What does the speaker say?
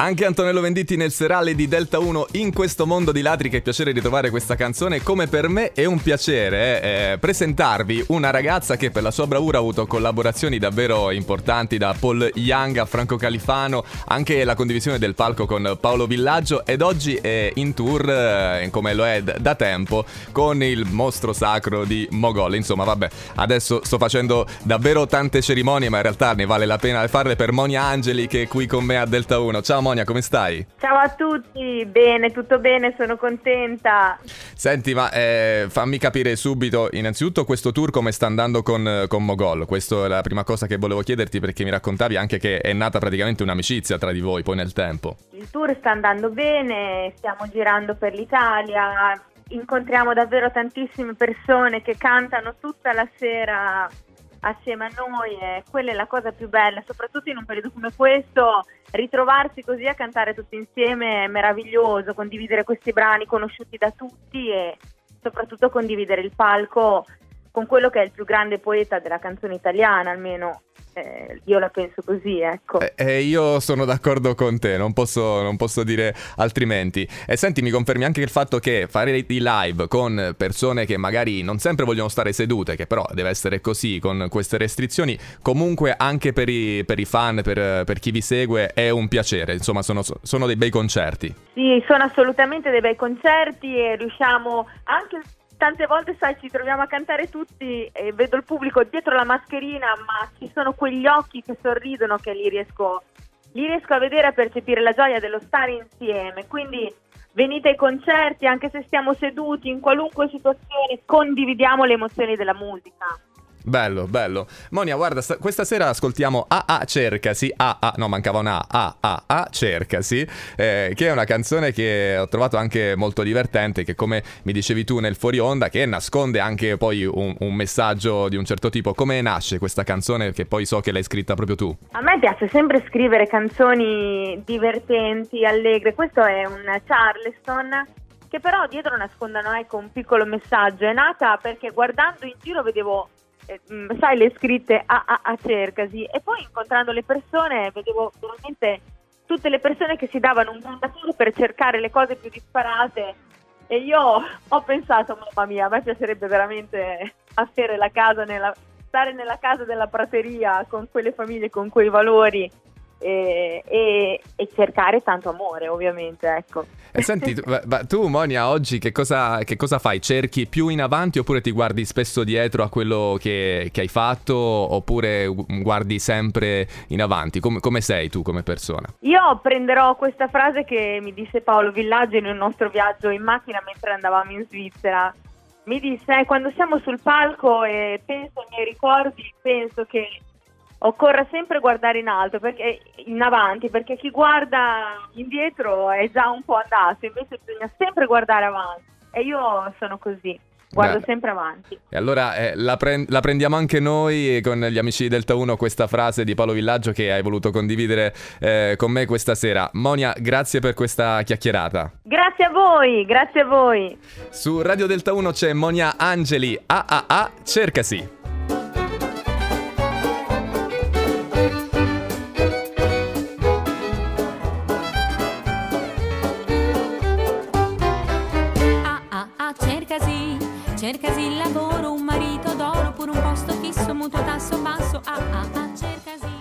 Anche Antonello Venditti nel serale di Delta 1 in questo mondo di ladri. Che piacere ritrovare questa canzone. Come per me è un piacere eh, eh, presentarvi una ragazza che per la sua bravura ha avuto collaborazioni davvero importanti da Paul Young a Franco Califano, anche la condivisione del palco con Paolo Villaggio ed oggi è in tour, eh, come lo è da tempo, con il mostro sacro di Mogol. Insomma, vabbè, adesso sto facendo davvero tante cerimonie, ma in realtà ne vale la pena farle per Monia Angeli che è qui con me a Delta 1. Ciao Monia, come stai? Ciao a tutti, bene, tutto bene, sono contenta. Senti, ma eh, fammi capire subito, innanzitutto questo tour come sta andando con, con Mogol? Questa è la prima cosa che volevo chiederti perché mi raccontavi anche che è nata praticamente un'amicizia tra di voi poi nel tempo. Il tour sta andando bene, stiamo girando per l'Italia, incontriamo davvero tantissime persone che cantano tutta la sera assieme a noi e quella è la cosa più bella, soprattutto in un periodo come questo, ritrovarsi così a cantare tutti insieme è meraviglioso, condividere questi brani conosciuti da tutti e soprattutto condividere il palco con quello che è il più grande poeta della canzone italiana, almeno eh, io la penso così, ecco. Eh, eh, io sono d'accordo con te, non posso, non posso dire altrimenti. E senti, mi confermi anche il fatto che fare i live con persone che magari non sempre vogliono stare sedute, che però deve essere così con queste restrizioni, comunque anche per i, per i fan, per, per, chi vi segue, è un piacere. Insomma, sono, sono dei bei concerti. Sì, sono assolutamente dei bei concerti e riusciamo anche tante volte, sai, ci troviamo a cantare tutti e vedo il pubblico dietro la mascherina, ma ci sono quegli occhi che sorridono che li riesco, li riesco a vedere a percepire la gioia dello stare insieme. Quindi venite ai concerti, anche se stiamo seduti in qualunque situazione, condividiamo le emozioni della musica. Bello, bello. Monia, guarda, sta- questa sera ascoltiamo AA Cercasi, AA, no mancava una A, AA Cercasi, eh, che è una canzone che ho trovato anche molto divertente, che come mi dicevi tu nel fuori onda, che nasconde anche poi un, un messaggio di un certo tipo. Come nasce questa canzone che poi so che l'hai scritta proprio tu? A me piace sempre scrivere canzoni divertenti, allegre. Questo è un Charleston che però dietro nascondono ecco, un piccolo messaggio. È nata perché guardando in giro vedevo eh, mm, sai le scritte a, a, a cercasi. E poi incontrando le persone vedevo veramente tutte le persone che si davano un tentativo per cercare le cose più disparate. E io ho pensato mamma mia a me piacerebbe veramente avere la casa nella, stare nella casa della prateria con quelle famiglie con quei valori e, e, e, cercare tanto amore ovviamente ecco e senti tu, tu Monia oggi che cosa, che cosa, fai? cerchi più in avanti oppure ti guardi spesso dietro a quello che, che hai fatto oppure guardi sempre in avanti come, come, sei tu come persona? io prenderò questa frase che mi disse Paolo Villaggio in un nostro viaggio in macchina mentre andavamo in Svizzera mi disse eh, quando siamo sul palco e penso ai miei ricordi penso che occorre sempre guardare in alto, perché, in avanti, perché chi guarda indietro è già un po' andato, invece bisogna sempre guardare avanti. E io sono così. Guardo Beh. sempre avanti. E allora eh, la, pre- la, prendiamo anche noi con gli amici di Delta 1 questa frase di Paolo Villaggio che hai voluto condividere eh, con me questa sera. Monia, grazie per questa chiacchierata. Grazie a voi, grazie a voi. Su Radio Delta 1 c'è Monia Angeli, AAA, cercasi. Cercasi il lavoro, un marito d'oro, pure un posto fisso, mutuo tasso basso. Ah ah ah, cercasi.